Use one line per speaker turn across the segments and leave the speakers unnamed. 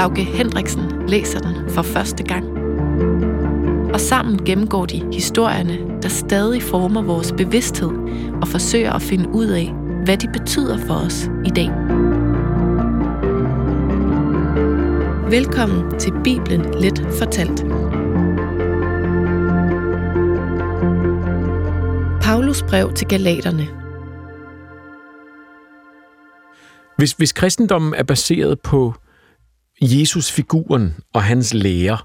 Lauke Hendriksen læser den for første gang. Og sammen gennemgår de historierne, der stadig former vores bevidsthed og forsøger at finde ud af, hvad de betyder for os i dag. Velkommen til Bibelen Let Fortalt. Paulus brev til Galaterne.
Hvis, hvis kristendommen er baseret på Jesus-figuren og hans lære,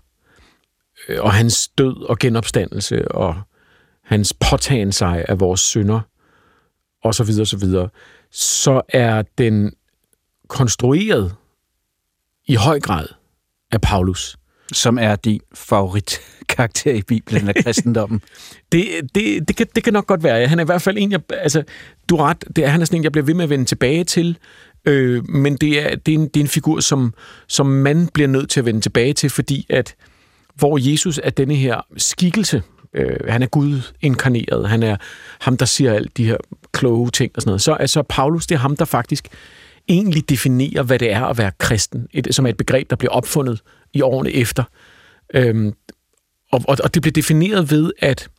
øh, og hans død og genopstandelse, og hans påtagen sig af vores synder, og så videre, så videre, så er den konstrueret i høj grad af Paulus.
Som er din favoritkarakter i Bibelen af kristendommen.
det, det, det, kan, det kan nok godt være. Han er i hvert fald en, jeg, altså, du ret, det er, han er sådan en, jeg bliver ved med at vende tilbage til, øh, men det er, det, er en, det er en figur, som, som man bliver nødt til at vende tilbage til, fordi at, hvor Jesus er denne her skikkelse, øh, han er Gud inkarneret, han er ham, der siger alt de her kloge ting og sådan noget, så er så Paulus, det er ham, der faktisk egentlig definerer, hvad det er at være kristen, et, som er et begreb, der bliver opfundet i årene efter. Øhm, og, og, og det bliver defineret ved, at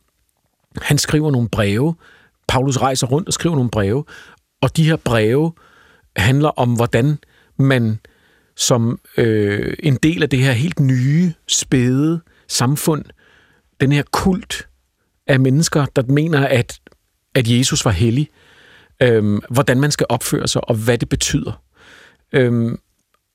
han skriver nogle breve, Paulus rejser rundt og skriver nogle breve, og de her breve handler om, hvordan man som øh, en del af det her helt nye, spæde samfund, den her kult af mennesker, der mener, at, at Jesus var hellig, øhm, hvordan man skal opføre sig, og hvad det betyder. Øhm,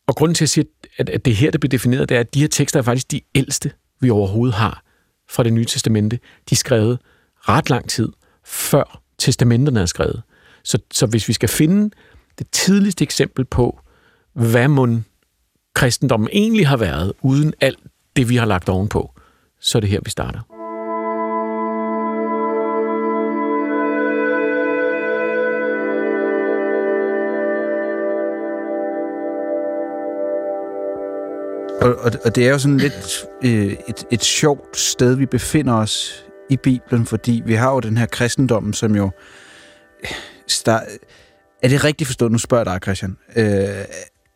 og grunden til, at sige, at, at det her, der bliver defineret, det er, at de her tekster er faktisk de ældste, vi overhovedet har fra det nye testamente. De er skrevet ret lang tid før testamenterne er skrevet. Så, så hvis vi skal finde det tidligste eksempel på, hvad mon kristendommen egentlig har været, uden alt det, vi har lagt ovenpå, så er det her, vi starter.
Og, og, og det er jo sådan lidt øh, et, et sjovt sted, vi befinder os i Bibelen, fordi vi har jo den her kristendom, som jo... Start, er det rigtigt forstået? Nu spørger jeg dig, Christian. Øh,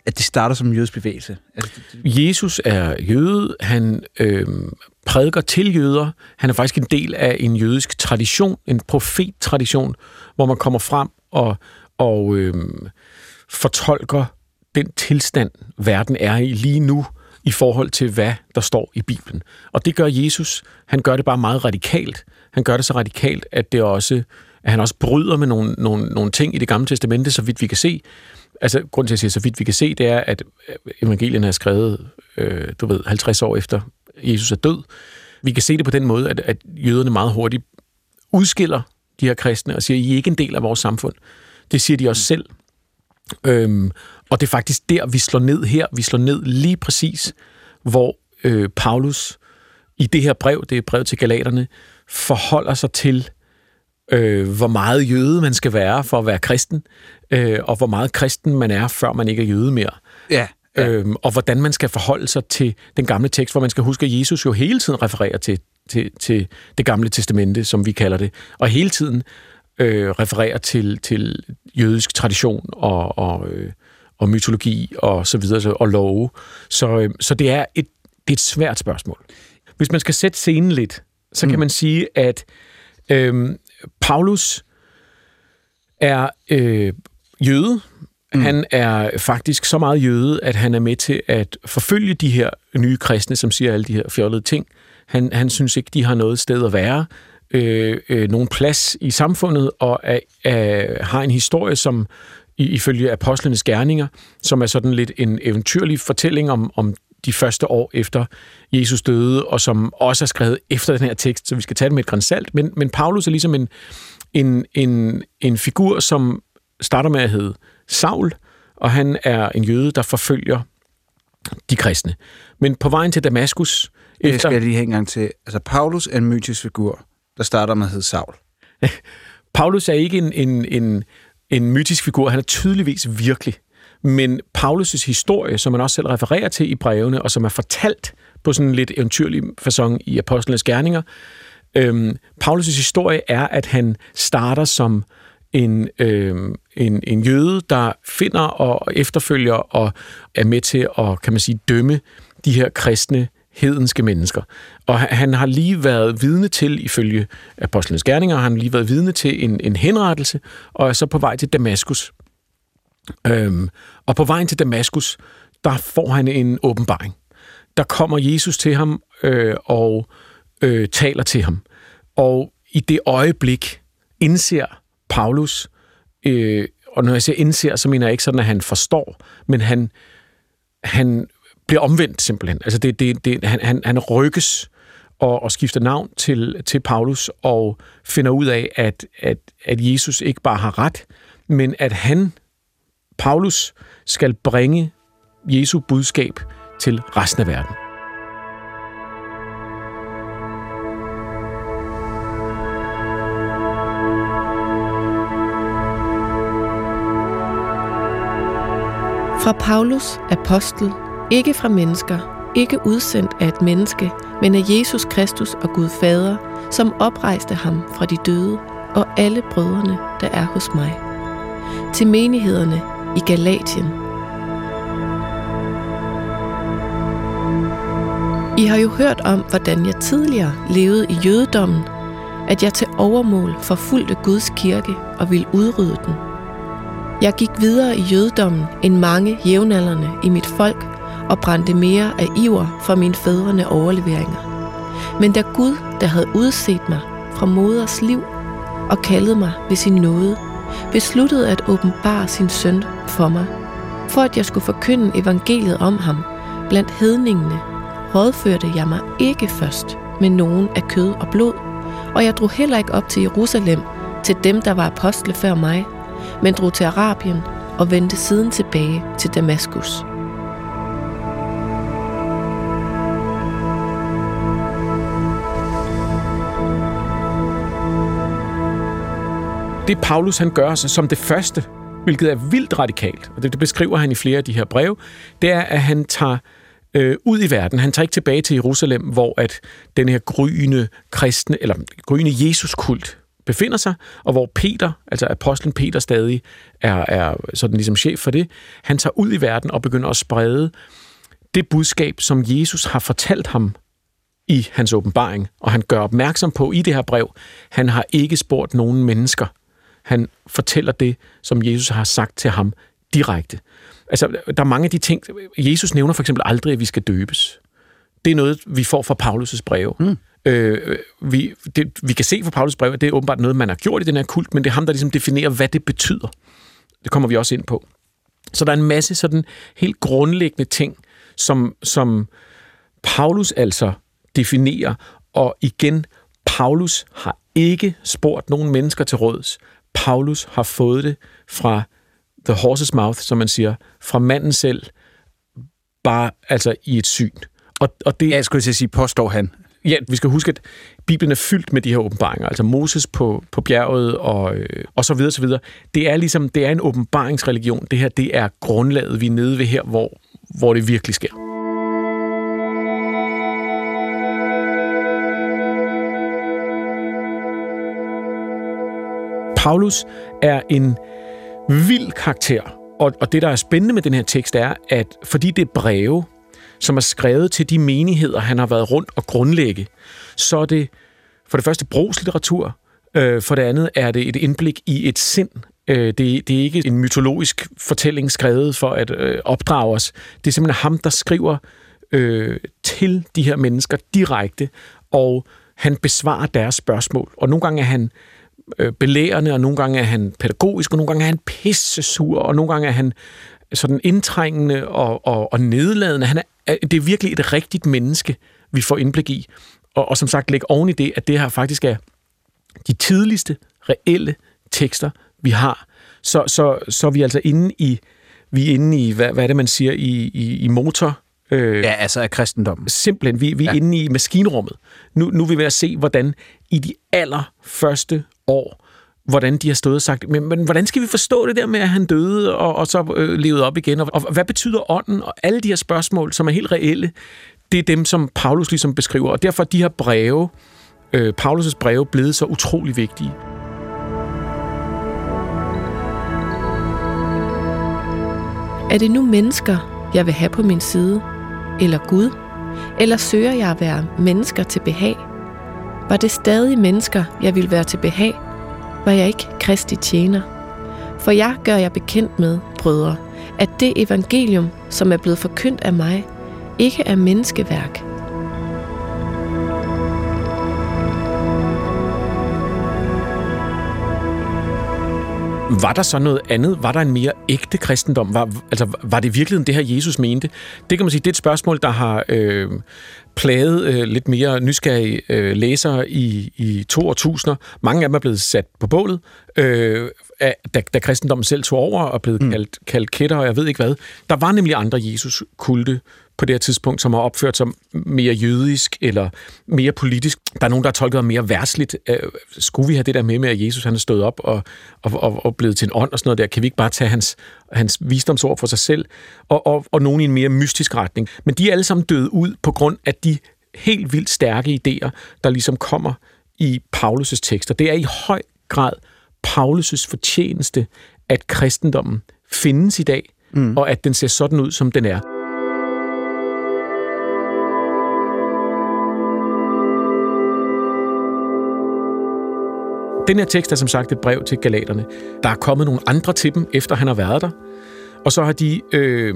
at det starter som en jødisk bevægelse. Altså,
Jesus er jøde, han øh, prædiker til jøder, han er faktisk en del af en jødisk tradition, en profettradition, hvor man kommer frem og, og øh, fortolker den tilstand, verden er i lige nu, i forhold til, hvad der står i Bibelen. Og det gør Jesus. Han gør det bare meget radikalt. Han gør det så radikalt, at det også at han også bryder med nogle, nogle, nogle ting i det gamle testamente, så vidt vi kan se. Altså, grund til at sige, så vidt vi kan se, det er, at øh, evangelien er skrevet, øh, du ved, 50 år efter Jesus er død. Vi kan se det på den måde, at, at jøderne meget hurtigt udskiller de her kristne og siger, I er ikke en del af vores samfund. Det siger de også selv. Øhm, og det er faktisk der, vi slår ned her. Vi slår ned lige præcis, hvor øh, Paulus i det her brev, det er brev til galaterne, forholder sig til, øh, hvor meget jøde man skal være for at være kristen, øh, og hvor meget kristen man er, før man ikke er jøde mere.
Ja. Ja.
Øhm, og hvordan man skal forholde sig til den gamle tekst, hvor man skal huske, at Jesus jo hele tiden refererer til, til, til det gamle testamente, som vi kalder det, og hele tiden øh, refererer til, til jødisk tradition og, og, øh, og mytologi og så videre, og love. Så, øh, så det, er et, det er et svært spørgsmål. Hvis man skal sætte scenen lidt, så kan
Mm.
man sige, at øh, Paulus er øh, jøde. Mm. Han er faktisk så meget jøde, at han er med til at forfølge de her nye kristne, som siger alle de her fjollede ting. Han, han synes ikke, de har noget sted at være, øh, øh, nogen plads i samfundet, og er, er, har en historie, som ifølge apostlenes gerninger, som er sådan lidt en eventyrlig fortælling om, om de første år efter Jesus døde, og som også er skrevet efter den her tekst, så vi skal tage det med et grænsalt. Men, men Paulus er ligesom en, en, en, en figur, som starter med at hedde Saul, og han er en jøde, der forfølger de kristne. Men på vejen til Damaskus...
Det efter... skal jeg lige en gang til. Altså, Paulus er en mytisk figur, der starter med at hedde Saul.
Paulus er ikke en, en, en, en mytisk figur. Han er tydeligvis virkelig. Men Paulus' historie, som man også selv refererer til i brevene, og som er fortalt på sådan en lidt eventyrlig façon i Apostlenes Gerninger, øhm, Paulus' historie er, at han starter som en, øhm, en, en jøde, der finder og efterfølger og er med til at, kan man sige, dømme de her kristne hedenske mennesker. Og han har lige været vidne til, ifølge Apostlenes Gerninger, han har lige været vidne til en, en henrettelse, og er så på vej til Damaskus. Øhm, og på vejen til Damaskus, der får han en åbenbaring. Der kommer Jesus til ham øh, og øh, taler til ham. Og i det øjeblik indser Paulus, øh, og når jeg siger indser, så mener jeg ikke sådan, at han forstår, men han, han bliver omvendt simpelthen. Altså det, det, det, han, han, han rykkes og, og skifter navn til, til Paulus og finder ud af, at, at, at Jesus ikke bare har ret, men at han, Paulus, skal bringe Jesu budskab til resten af verden.
Fra Paulus, apostel, ikke fra mennesker, ikke udsendt af et menneske, men af Jesus Kristus og Gud Fader, som oprejste ham fra de døde, og alle brødrene, der er hos mig. Til menighederne i Galatien. I har jo hørt om, hvordan jeg tidligere levede i jødedommen, at jeg til overmål forfulgte Guds kirke og ville udrydde den. Jeg gik videre i jødedommen end mange jævnaldrende i mit folk og brændte mere af iver for mine fædrene overleveringer. Men da Gud, der havde udset mig fra moders liv og kaldet mig ved sin nåde, besluttede at åbenbare sin søn for mig, for at jeg skulle forkynde evangeliet om ham blandt hedningene, rådførte jeg mig ikke først med nogen af kød og blod, og jeg drog heller ikke op til Jerusalem til dem, der var apostle før mig, men drog til Arabien og vendte siden tilbage til Damaskus.
Det Paulus han gør sig som det første, hvilket er vildt radikalt, og det, det beskriver han i flere af de her breve, det er, at han tager øh, ud i verden. Han tager ikke tilbage til Jerusalem, hvor at den her gryende kristne, eller gryende Jesuskult befinder sig, og hvor Peter, altså apostlen Peter stadig er, er sådan ligesom chef for det, han tager ud i verden og begynder at sprede det budskab, som Jesus har fortalt ham i hans åbenbaring, og han gør opmærksom på i det her brev, han har ikke spurgt nogen mennesker. Han fortæller det, som Jesus har sagt til ham direkte. Altså, der er mange af de ting, Jesus nævner for eksempel aldrig, at vi skal døbes. Det er noget, vi får fra Paulus' breve. Mm. Øh, vi, det, vi kan se fra Paulus brev, at det er åbenbart noget, man har gjort i den her kult, men det er ham, der ligesom definerer, hvad det betyder. Det kommer vi også ind på. Så der er en masse sådan helt grundlæggende ting, som, som Paulus altså definerer, og igen, Paulus har ikke spurgt nogen mennesker til råds. Paulus har fået det fra the horse's mouth, som man siger, fra manden selv, bare altså i et syn.
Og, og det, ja, jeg skulle sige, påstår han.
Ja, vi skal huske, at Bibelen er fyldt med de her åbenbaringer, altså Moses på, på bjerget og, øh, og så videre, så videre. Det er ligesom, det er en åbenbaringsreligion. Det her, det er grundlaget, vi er nede ved her, hvor, hvor det virkelig sker. Paulus er en vild karakter, og, og det, der er spændende med den her tekst, er, at fordi det er breve, som er skrevet til de menigheder, han har været rundt og grundlægge, så er det for det første brugslitteratur, øh, for det andet er det et indblik i et sind. Øh, det, det er ikke en mytologisk fortælling skrevet for at øh, opdrage os. Det er simpelthen ham, der skriver øh, til de her mennesker direkte, og han besvarer deres spørgsmål. Og nogle gange er han øh, belærende, og nogle gange er han pædagogisk, og nogle gange er han pisse sur, og nogle gange er han sådan indtrængende og, og, og nedladende. Han er, det er virkelig et rigtigt menneske, vi får indblik i. Og, og som sagt, læg oven i det, at det her faktisk er de tidligste reelle tekster, vi har. Så, så, så er vi altså inde i, vi er inde i, hvad, hvad er det, man siger, i, i, i motor Øh,
Ja, altså af kristendommen.
Simpelthen, vi, vi er
ja.
inde i maskinrummet. Nu, nu er vi ved at se, hvordan i de allerførste år, hvordan de har stået og sagt, men, men hvordan skal vi forstå det der med, at han døde og, og så øh, levede op igen? Og, og hvad betyder ånden? Og alle de her spørgsmål, som er helt reelle, det er dem, som Paulus ligesom beskriver. Og derfor er de her breve, øh, Paulus' breve, blevet så utrolig vigtige.
Er det nu mennesker, jeg vil have på min side? Eller Gud? Eller søger jeg at være mennesker til behag? Var det stadig mennesker, jeg ville være til behag? Var jeg ikke Kristi tjener? For jeg gør jeg bekendt med, brødre, at det evangelium, som er blevet forkyndt af mig, ikke er menneskeværk.
Var der så noget andet? Var der en mere ægte kristendom? Var, altså, var det virkelig det her, Jesus mente? Det kan man sige, det er et spørgsmål, der har øh, plaget øh, lidt mere nysgerrige øh, læsere i, i to årtusinder. Mange af dem er blevet sat på bålet, øh, af, da, da kristendommen selv tog over og blevet mm. kaldt, kaldt kætter, og jeg ved ikke hvad. Der var nemlig andre Jesus-kulte på det her tidspunkt, som har opført sig mere jødisk eller mere politisk. Der er nogen, der har tolket mere værsligt. Øh, skulle vi have det der med, med at Jesus han er stået op og, og, og, og blevet til en ånd og sådan noget der? Kan vi ikke bare tage hans, hans visdomsord for sig selv? Og, og, og nogen i en mere mystisk retning. Men de er alle sammen døde ud på grund af de helt vildt stærke idéer, der ligesom kommer i Paulus' tekster. Det er i høj grad Paulus' fortjeneste, at kristendommen findes i dag, mm. og at den ser sådan ud, som den er. Den her tekst er som sagt et brev til galaterne. Der er kommet nogle andre til dem, efter han har været der. Og så har de øh,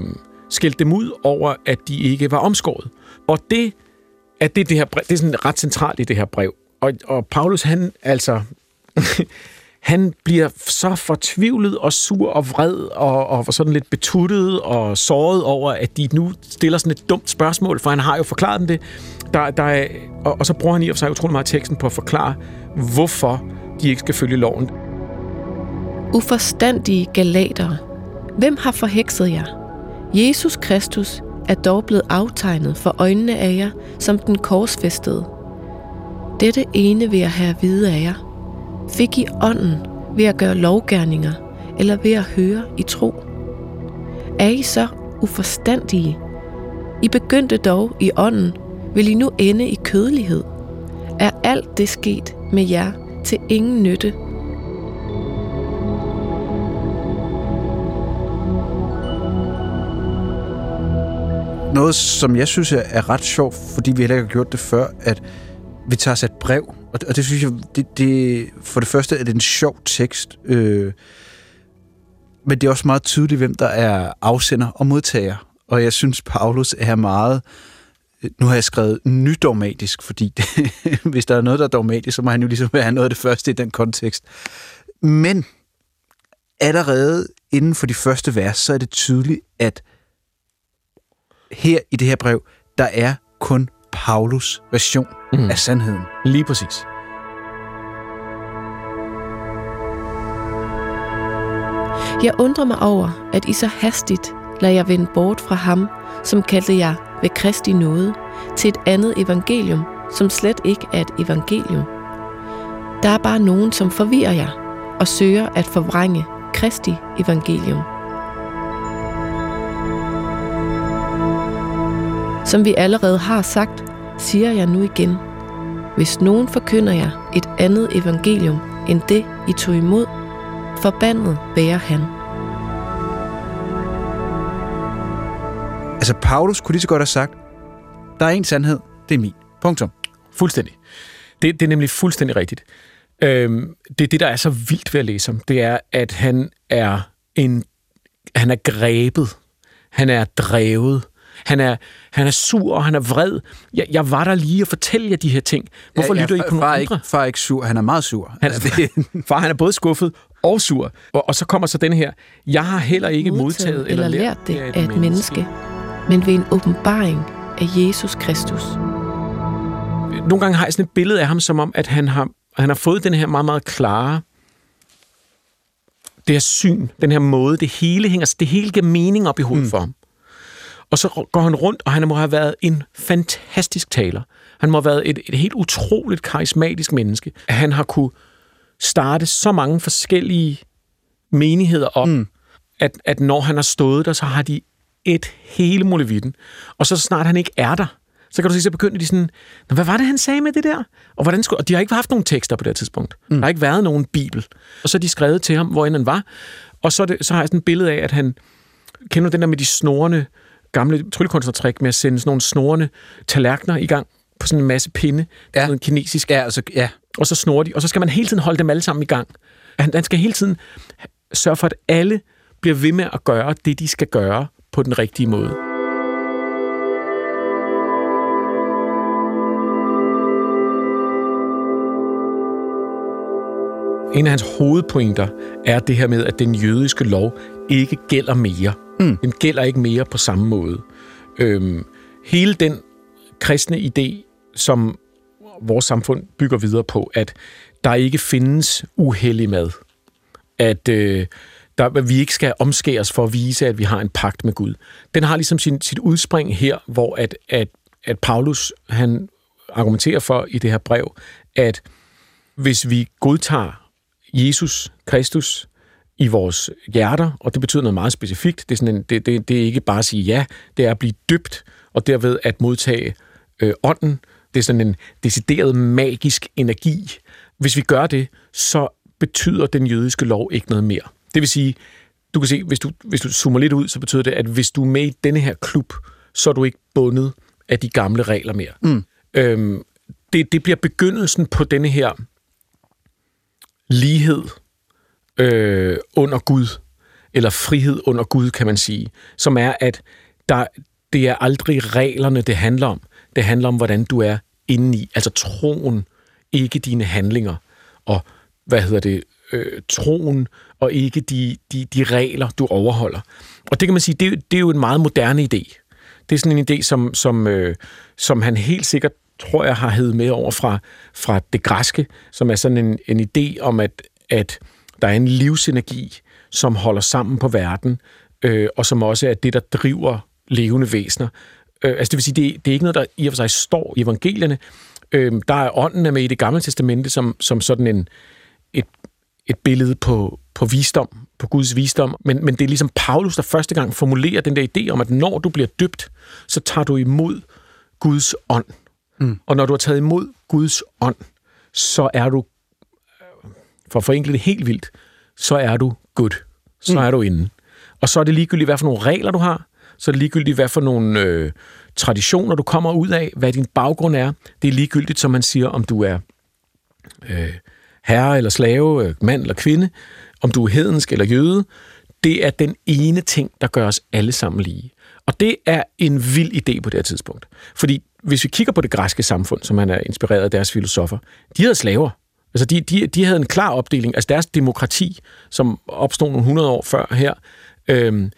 skældt dem ud over, at de ikke var omskåret. Og det er, det, det, her brev, det er sådan ret centralt i det her brev. Og, og Paulus, han altså... han bliver så fortvivlet og sur og vred og, og sådan lidt betuttet og såret over, at de nu stiller sådan et dumt spørgsmål, for han har jo forklaret dem det. Der, der er, og, og så bruger han i og for sig utrolig meget teksten på at forklare, hvorfor de ikke skal følge loven.
Uforstandige galatere. Hvem har forhekset jer? Jesus Kristus er dog blevet aftegnet for øjnene af jer som den korsfæstede. Dette ene vil jeg have at vide af jer. Fik I ånden ved at gøre lovgærninger, eller ved at høre i tro? Er I så uforstandige? I begyndte dog i ånden, vil I nu ende i kødelighed? Er alt det sket med jer til ingen nytte?
Noget, som jeg synes er- ret sjovt, fordi vi heller ikke har gjort det før, at vi tager os et brev, og det, og det synes jeg, det, det, for det første er det en sjov tekst, øh, men det er også meget tydeligt, hvem der er afsender og modtager. Og jeg synes, Paulus er meget... Nu har jeg skrevet nydogmatisk, fordi det, hvis der er noget, der er dogmatisk, så må han jo ligesom være noget af det første i den kontekst. Men allerede inden for de første vers, så er det tydeligt, at her i det her brev, der er kun Paulus version
Mm.
af sandheden.
Lige præcis.
Jeg undrer mig over, at I så hastigt lader jeg vende bort fra ham, som kaldte jer ved Kristi nåde, til et andet evangelium, som slet ikke er et evangelium. Der er bare nogen, som forvirrer jer og søger at forvrænge Kristi evangelium. Som vi allerede har sagt, siger jeg nu igen. Hvis nogen forkynder jer et andet evangelium end det, I tog imod, forbandet være han.
Altså, Paulus kunne lige så godt have sagt, der er en sandhed, det er min. Punktum.
Fuldstændig. Det, det er nemlig fuldstændig rigtigt. Øhm, det er det, der er så vildt ved at læse om. Det er, at han er en... Han er grebet. Han er drevet. Han er, han er sur, og han er vred. Jeg, jeg var der lige og fortælle jer de her ting. Hvorfor ja, lytter I på nogle
far er
andre?
ikke, far er ikke sur, han er meget sur.
Han,
altså, det,
far, han er både skuffet og sur. Og, og så kommer så den her. Jeg har heller ikke modtaget,
eller lært det af et menneske, men ved en åbenbaring af Jesus Kristus.
Nogle gange har jeg sådan et billede af ham, som om, at han har, han har fået den her meget, meget klare det her syn, den her måde, det hele hænger, det hele giver mening op i hovedet mm. for ham. Og så går han rundt, og han må have været en fantastisk taler. Han må have været et, et helt utroligt karismatisk menneske. At han har kunne starte så mange forskellige menigheder op, mm. at, at når han har stået der, så har de et hele muligheden. Og så snart han ikke er der, så kan du se, så begynder de sådan, Nå, hvad var det, han sagde med det der? Og, hvordan skulle, og de har ikke haft nogen tekster på det tidspunkt. Mm. Der har ikke været nogen bibel. Og så er de skrevet til ham, hvor end han var. Og så, det, så har jeg sådan et billede af, at han... Kender du den der med de snorende gamle tryllekunstnertrik med at sende sådan nogle snorende tallerkener i gang på sådan en masse pinde? Ja. Sådan en kinesisk.
Ja, altså, ja.
Og så snor de, og så skal man hele tiden holde dem alle sammen i gang. Han, han skal hele tiden sørge for, at alle bliver ved med at gøre det, de skal gøre på den rigtige måde. En af hans hovedpointer er det her med, at den jødiske lov ikke gælder mere. Mm. Den gælder ikke mere på samme måde. Øhm, hele den kristne idé, som vores samfund bygger videre på, at der ikke findes uheldig mad. At øh, der, vi ikke skal omskæres for at vise, at vi har en pagt med Gud. Den har ligesom sin, sit udspring her, hvor at, at, at Paulus han argumenterer for i det her brev, at hvis vi godtager Jesus Kristus i vores hjerter, og det betyder noget meget specifikt. Det er, sådan en, det, det, det er ikke bare at sige ja, det er at blive dybt, og derved at modtage øh, ånden. Det er sådan en decideret magisk energi. Hvis vi gør det, så betyder den jødiske lov ikke noget mere. Det vil sige, du kan se, hvis du, hvis du zoomer lidt ud, så betyder det, at hvis du er med i denne her klub, så er du ikke bundet af de gamle regler mere. Mm. Øhm, det, det bliver begyndelsen på denne her lighed øh, under Gud, eller frihed under Gud, kan man sige, som er, at der, det er aldrig reglerne, det handler om. Det handler om, hvordan du er indeni. Altså troen, ikke dine handlinger. Og hvad hedder det? Øh, troen, og ikke de, de, de regler, du overholder. Og det kan man sige, det, det er jo en meget moderne idé. Det er sådan en idé, som, som, øh, som han helt sikkert tror jeg, har hævet med over fra, fra det græske, som er sådan en, en idé om, at, at der er en livsenergi, som holder sammen på verden, øh, og som også er det, der driver levende væsener. Øh, altså det vil sige, det, det er ikke noget, der i og for sig står i evangelierne. Øh, der er ånden er med i det gamle testamente som, som sådan en, et, et billede på, på visdom, på Guds visdom, men, men det er ligesom Paulus, der første gang formulerer den der idé om, at når du bliver døbt, så tager du imod Guds ånd. Mm. Og når du har taget imod Guds ånd, så er du, for at forenkle det helt vildt, så er du good. Så mm. er du inde. Og så er det ligegyldigt, hvad for nogle regler du har. Så er det ligegyldigt, hvad for nogle øh, traditioner du kommer ud af, hvad din baggrund er. Det er ligegyldigt, som man siger, om du er øh, herre eller slave, øh, mand eller kvinde, om du er hedensk eller jøde. Det er den ene ting, der gør os alle sammen lige. Og det er en vild idé på det her tidspunkt. Fordi hvis vi kigger på det græske samfund, som man er inspireret af deres filosofer, de havde slaver. Altså, de, de, de havde en klar opdeling. Altså, deres demokrati, som opstod nogle hundrede år før her, øhm,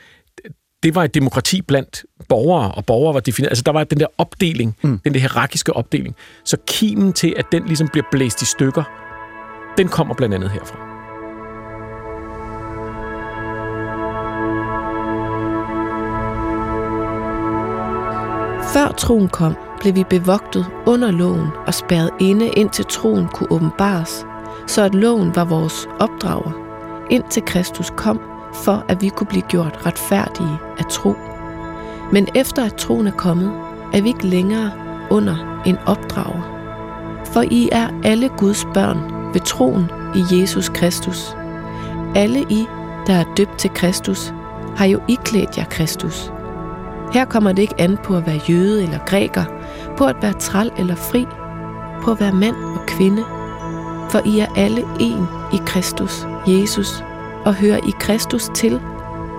det var et demokrati blandt borgere, og borgere var defineret. Altså, der var den der opdeling, mm. den der hierarkiske opdeling. Så kimen til, at den ligesom bliver blæst i stykker, den kommer blandt andet herfra.
Før troen kom, blev vi bevogtet under loven og spærret inde, indtil troen kunne åbenbares, så at loven var vores opdrager, indtil Kristus kom, for at vi kunne blive gjort retfærdige af tro. Men efter at troen er kommet, er vi ikke længere under en opdrager. For I er alle Guds børn ved troen i Jesus Kristus. Alle I, der er døbt til Kristus, har jo iklædt jer Kristus. Her kommer det ikke an på at være jøde eller græker, på at være træl eller fri, på at være mand og kvinde. For I er alle en i Kristus, Jesus, og hører I Kristus til,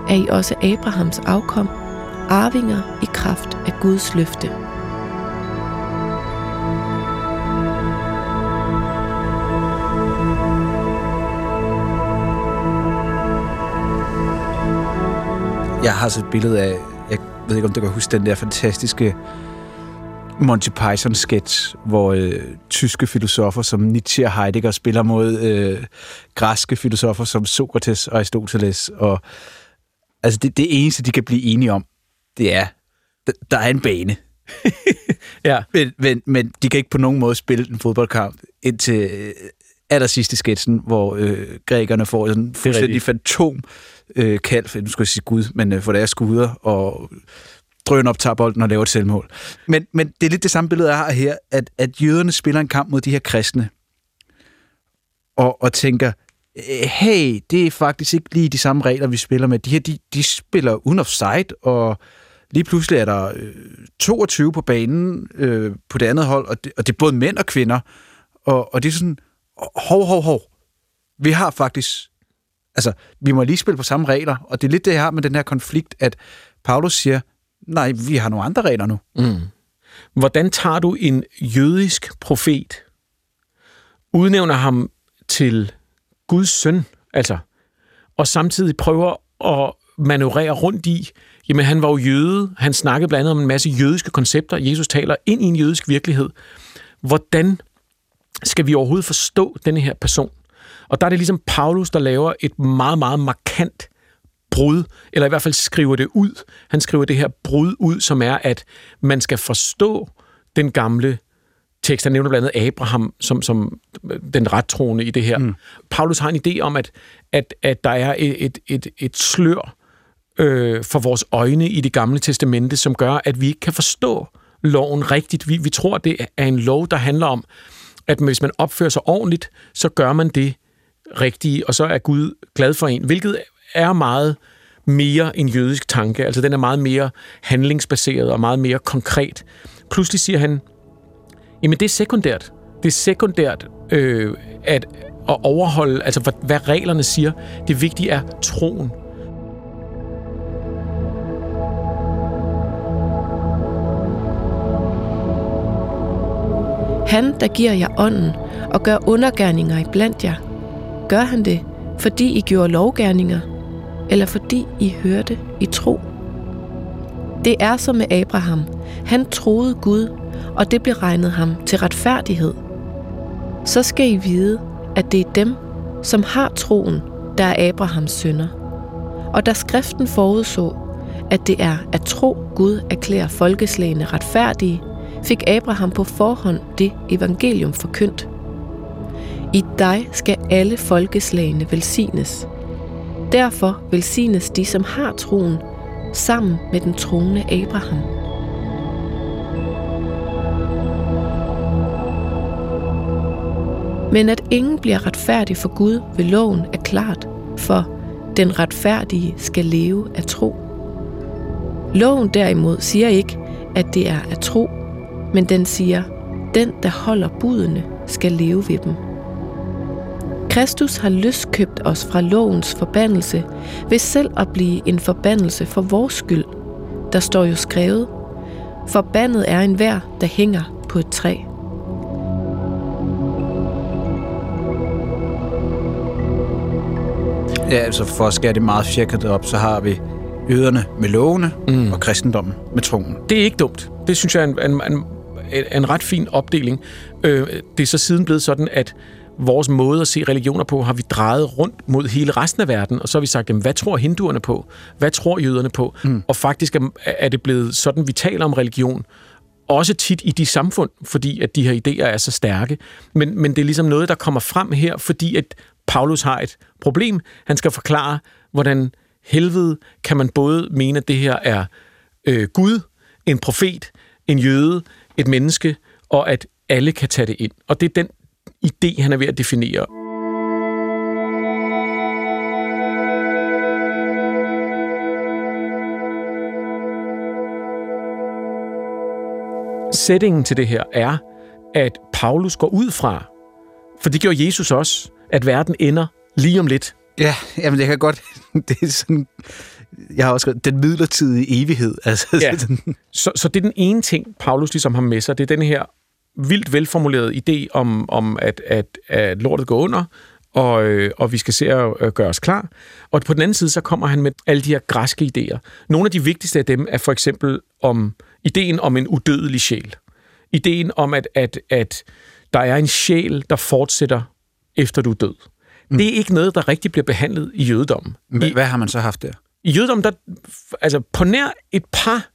er I også Abrahams afkom, arvinger i kraft af Guds løfte.
Jeg har så et billede af, jeg ved ikke, om du kan huske den der fantastiske Monty Python-sketch, hvor øh, tyske filosofer som Nietzsche og Heidegger spiller mod øh, græske filosofer som Sokrates og Aristoteles. Og, altså det, det eneste, de kan blive enige om, det er, der er en bane.
Ja.
Men, men, men de kan ikke på nogen måde spille en fodboldkamp indtil øh, aller sidste sketsen, hvor øh, grækerne får sådan en fuldstændig fantom øh, kald, nu skal jeg sige Gud, men øh, for deres skuder, og drøn op, tager bolden og laver et selvmål. Men, men det er lidt det samme billede, jeg har her, at, at jøderne spiller en kamp mod de her kristne, og, og tænker, øh, hey, det er faktisk ikke lige de samme regler, vi spiller med. De her, de, de spiller uden offside, og lige pludselig er der øh, 22 på banen øh, på det andet hold, og det, og det er både mænd og kvinder, og, og det er sådan, hov, hov, hov, vi har faktisk, altså, vi må lige spille på samme regler, og det er lidt det, jeg har med den her konflikt, at Paulus siger, nej, vi har nogle andre regler nu.
Mm. Hvordan tager du en jødisk profet, udnævner ham til Guds søn, altså, og samtidig prøver at manøvrere rundt i, jamen han var jo jøde, han snakkede blandt andet om en masse jødiske koncepter, Jesus taler ind i en jødisk virkelighed. Hvordan skal vi overhovedet forstå denne her person? Og der er det ligesom Paulus, der laver et meget, meget markant brud, eller i hvert fald skriver det ud. Han skriver det her brud ud, som er, at man skal forstå den gamle tekst. Han nævner blandt andet Abraham som, som den rettroende i det her. Mm. Paulus har en idé om, at, at, at der er et, et, et, et slør øh, for vores øjne i det gamle testamente, som gør, at vi ikke kan forstå loven rigtigt. Vi, vi tror, det er en lov, der handler om, at hvis man opfører sig ordentligt, så gør man det rigtige, og så er Gud glad for en, hvilket er meget mere en jødisk tanke. Altså den er meget mere handlingsbaseret og meget mere konkret. Pludselig siger han, jamen det er sekundært. Det er sekundært øh, at, at overholde, altså hvad, hvad reglerne siger. Det vigtige er troen.
Han, der giver jer ånden og gør undergærninger i blandt jer, gør han det, fordi I gjorde lovgærninger, eller fordi I hørte i tro? Det er som med Abraham. Han troede Gud, og det blev regnet ham til retfærdighed. Så skal I vide, at det er dem, som har troen, der er Abrahams sønner. Og da skriften forudså, at det er at tro Gud erklærer folkeslagene retfærdige, fik Abraham på forhånd det evangelium forkyndt. I dig skal alle folkeslagene velsignes. Derfor velsignes de, som har troen, sammen med den troende Abraham. Men at ingen bliver retfærdig for Gud ved loven er klart, for den retfærdige skal leve af tro. Loven derimod siger ikke, at det er af tro, men den siger, den, der holder budene, skal leve ved dem. Kristus har løskøbt os fra lovens forbandelse ved selv at blive en forbandelse for vores skyld. Der står jo skrevet, forbandet er en hver, der hænger på et træ.
Ja, altså for at skære det meget firkantet op, så har vi jøderne med lovene mm. og kristendommen med troen.
Det er ikke dumt. Det synes jeg er en, en, en, en ret fin opdeling. Øh, det er så siden blevet sådan, at vores måde at se religioner på, har vi drejet rundt mod hele resten af verden, og så har vi sagt, jamen, hvad tror hinduerne på? Hvad tror jøderne på? Mm. Og faktisk er, er det blevet sådan, vi taler om religion, også tit i de samfund, fordi at de her idéer er så stærke. Men, men det er ligesom noget, der kommer frem her, fordi at Paulus har et problem. Han skal forklare, hvordan helvede kan man både mene, at det her er øh, Gud, en profet, en jøde, et menneske, og at alle kan tage det ind. Og det er den idé, han er ved at definere. Sætningen til det her er, at Paulus går ud fra, for det gjorde Jesus også, at verden ender lige om lidt.
Ja, jamen det kan godt... Det er sådan... Jeg har også skrevet, den midlertidige evighed. Altså,
Ja. Så, så det er den ene ting, Paulus ligesom har med sig. Det er den her vildt velformulerede idé om, om at, at, at lortet går under, og, øh, og vi skal se at gøre os klar. Og på den anden side, så kommer han med alle de her græske idéer. Nogle af de vigtigste af dem er for eksempel om ideen om en udødelig sjæl. Ideen om, at, at, at der er en sjæl, der fortsætter efter du er død. Mm. Det er ikke noget, der rigtig bliver behandlet i jødedommen.
hvad, hvad har man så haft der?
I jødedommen, der, altså på nær et par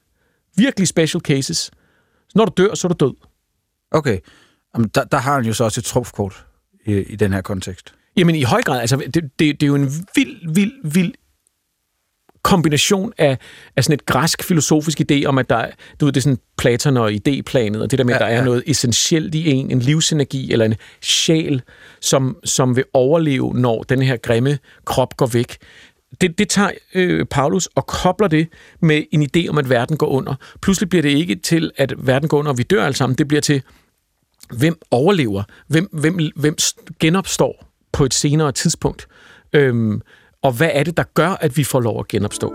virkelig special cases. Så når du dør, så er du død.
Okay. Jamen, der, der har han jo så også et trumfkort i, i den her kontekst.
Jamen i høj grad, altså det, det, det er jo en vild, vild, vild kombination af, af sådan et græsk filosofisk idé om, at der, du ved, det er sådan Platon og idéplanet, og det der med, ja, at der er ja. noget essentielt i en, en livsenergi eller en sjæl, som, som vil overleve, når den her grimme krop går væk. Det, det tager øh, Paulus og kobler det med en idé om, at verden går under. Pludselig bliver det ikke til, at verden går under, og vi dør alle sammen. Det bliver til, hvem overlever? Hvem, hvem, hvem genopstår på et senere tidspunkt? Øhm, og hvad er det, der gør, at vi får lov at genopstå?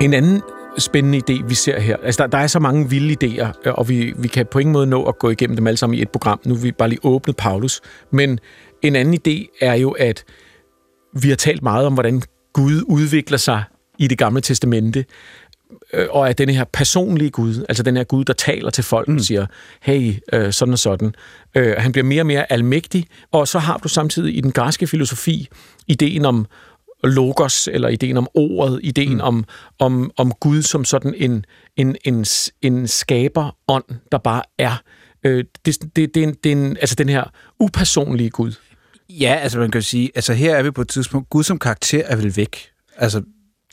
En anden spændende idé, vi ser her. Altså, der, der er så mange vilde idéer, og vi, vi kan på ingen måde nå at gå igennem dem alle sammen i et program. Nu har vi bare lige åbnet Paulus. Men en anden idé er jo, at vi har talt meget om, hvordan Gud udvikler sig i det gamle testamente, øh, og at den her personlige Gud, altså den her Gud, der taler til folk mm. og siger, hey, øh, sådan og sådan. Øh, han bliver mere og mere almægtig, og så har du samtidig i den græske filosofi ideen om logos, eller ideen om ordet, ideen mm. om, om, om Gud som sådan en, en, en, en skaber-ånd, der bare er. Øh, det, det, det, er en, det er en, altså den her upersonlige Gud.
Ja, altså man kan sige, altså her er vi på et tidspunkt, Gud som karakter er vel væk. Altså,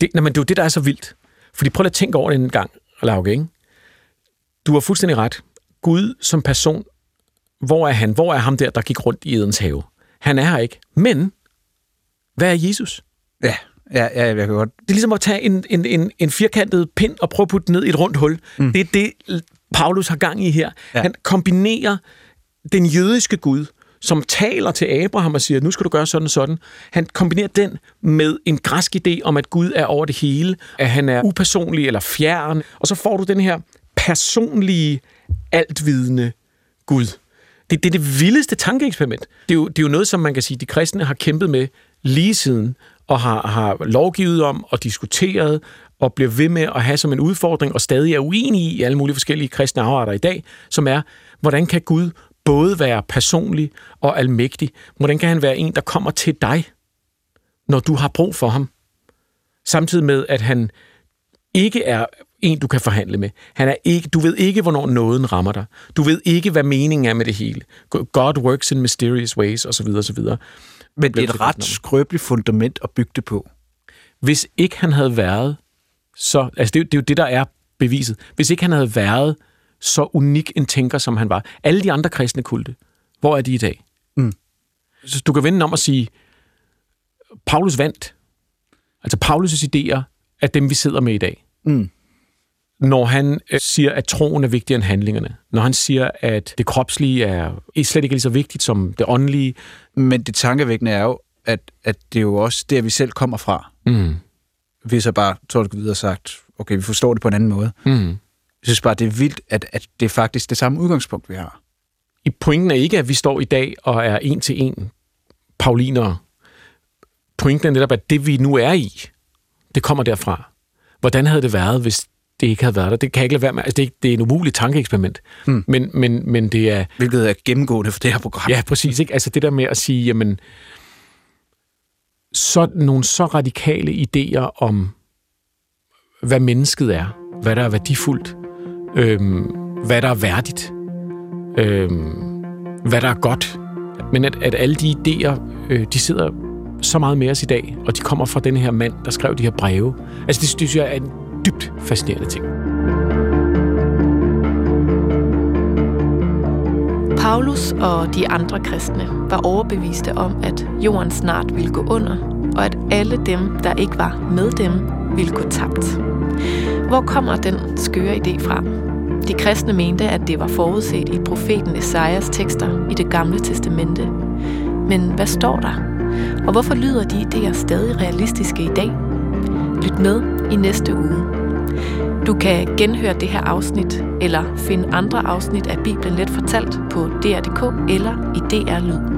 det, nej, men det er jo det, der er så vildt. Fordi prøv at tænke over det en gang, Lauke, ikke? Du har fuldstændig ret. Gud som person, hvor er han? Hvor er ham der, der gik rundt i Edens have? Han er her ikke. Men, hvad er Jesus?
Ja, ja, ja jeg kan godt.
Det er ligesom at tage en, en, en, en firkantet pind og prøve at putte den ned i et rundt hul. Mm. Det er det, Paulus har gang i her. Ja. Han kombinerer den jødiske Gud som taler til Abraham og siger, nu skal du gøre sådan og sådan. Han kombinerer den med en græsk idé om, at Gud er over det hele, at han er upersonlig eller fjern, og så får du den her personlige, altvidende Gud. Det, det er det vildeste tankeeksperiment. Det er, jo, det er jo noget, som man kan sige, de kristne har kæmpet med lige siden, og har, har lovgivet om og diskuteret, og bliver ved med at have som en udfordring, og stadig er uenige i alle mulige forskellige kristne afarter i dag, som er, hvordan kan Gud både være personlig og almægtig? Hvordan kan han være en, der kommer til dig, når du har brug for ham? Samtidig med, at han ikke er en, du kan forhandle med. Han er ikke, du ved ikke, hvornår nåden rammer dig. Du ved ikke, hvad meningen er med det hele. God works in mysterious ways, osv. osv.
Men det er et ret skrøbeligt fundament at bygge det på.
Hvis ikke han havde været så... Altså, det, det er jo det, der er beviset. Hvis ikke han havde været så unik en tænker, som han var. Alle de andre kristne kulte, hvor er de i dag? Mm. Så du kan vende om at sige, Paulus vandt. Altså Paulus' idéer er dem, vi sidder med i dag. Mm. Når han øh, siger, at troen er vigtigere end handlingerne. Når han siger, at det kropslige er slet ikke lige så vigtigt som det åndelige.
Men det tankevækkende er jo, at, at det er jo også der, vi selv kommer fra. Mm. Vi så bare tolket videre sagt, okay, vi forstår det på en anden måde. Mm. Jeg synes bare, det er vildt, at, at det er faktisk det samme udgangspunkt, vi har.
I pointen er ikke, at vi står i dag og er en til en paulinere. Pointen er netop, at det vi nu er i, det kommer derfra. Hvordan havde det været, hvis det ikke havde været der? Det kan ikke lade være med. Altså, det, er, det er en umulig tankeeksperiment. Hmm. Men, men, men det er...
Hvilket er gennemgående for det her program.
Ja, præcis. Ikke? Altså det der med at sige, jamen, så, nogle så radikale idéer om, hvad mennesket er, hvad der er værdifuldt, øhm, hvad der er værdigt, øhm, hvad der er godt. Men at, at alle de idéer, øh, de sidder så meget med os i dag, og de kommer fra den her mand, der skrev de her breve. Altså det, det synes jeg er en dybt fascinerende ting.
Paulus og de andre kristne var overbeviste om, at jorden snart ville gå under, og at alle dem, der ikke var med dem, ville gå tabt. Hvor kommer den skøre idé fra? De kristne mente, at det var forudset i profeten Esajas tekster i det gamle testamente. Men hvad står der? Og hvorfor lyder de idéer stadig realistiske i dag? Lyt med i næste uge. Du kan genhøre det her afsnit, eller finde andre afsnit af Bibelen Let Fortalt på DR.dk eller i DR Lyd.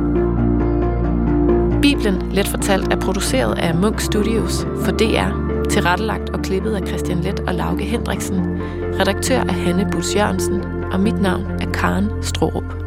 Bibelen Let Fortalt er produceret af Munk Studios for DR Tilrettelagt og klippet af Christian Let og Lauke Hendriksen. Redaktør er Hanne Bus Jørgensen, og mit navn er Karen Strohrup.